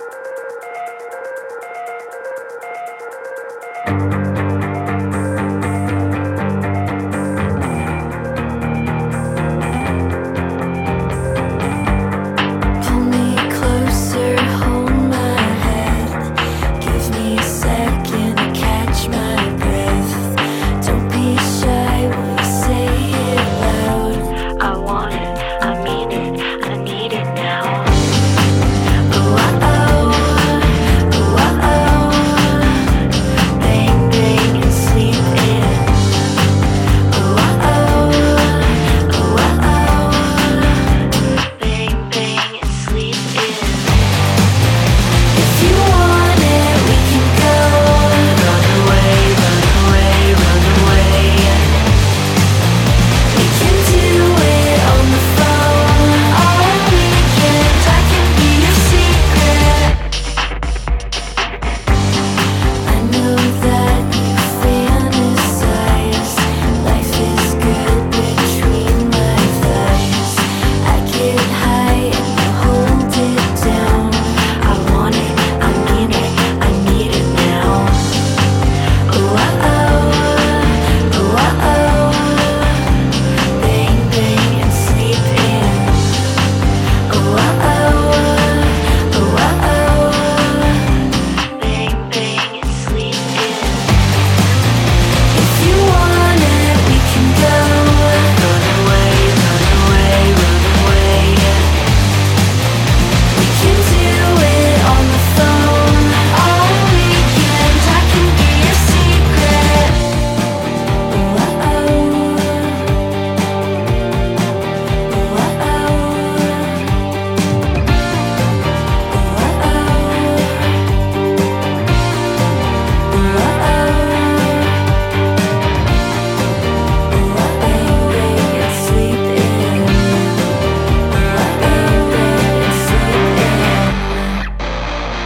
Bye.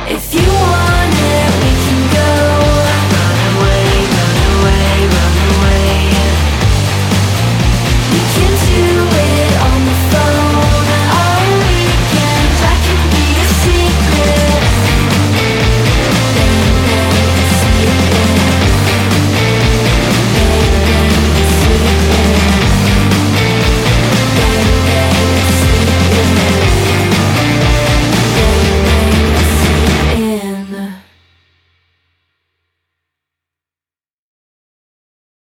If you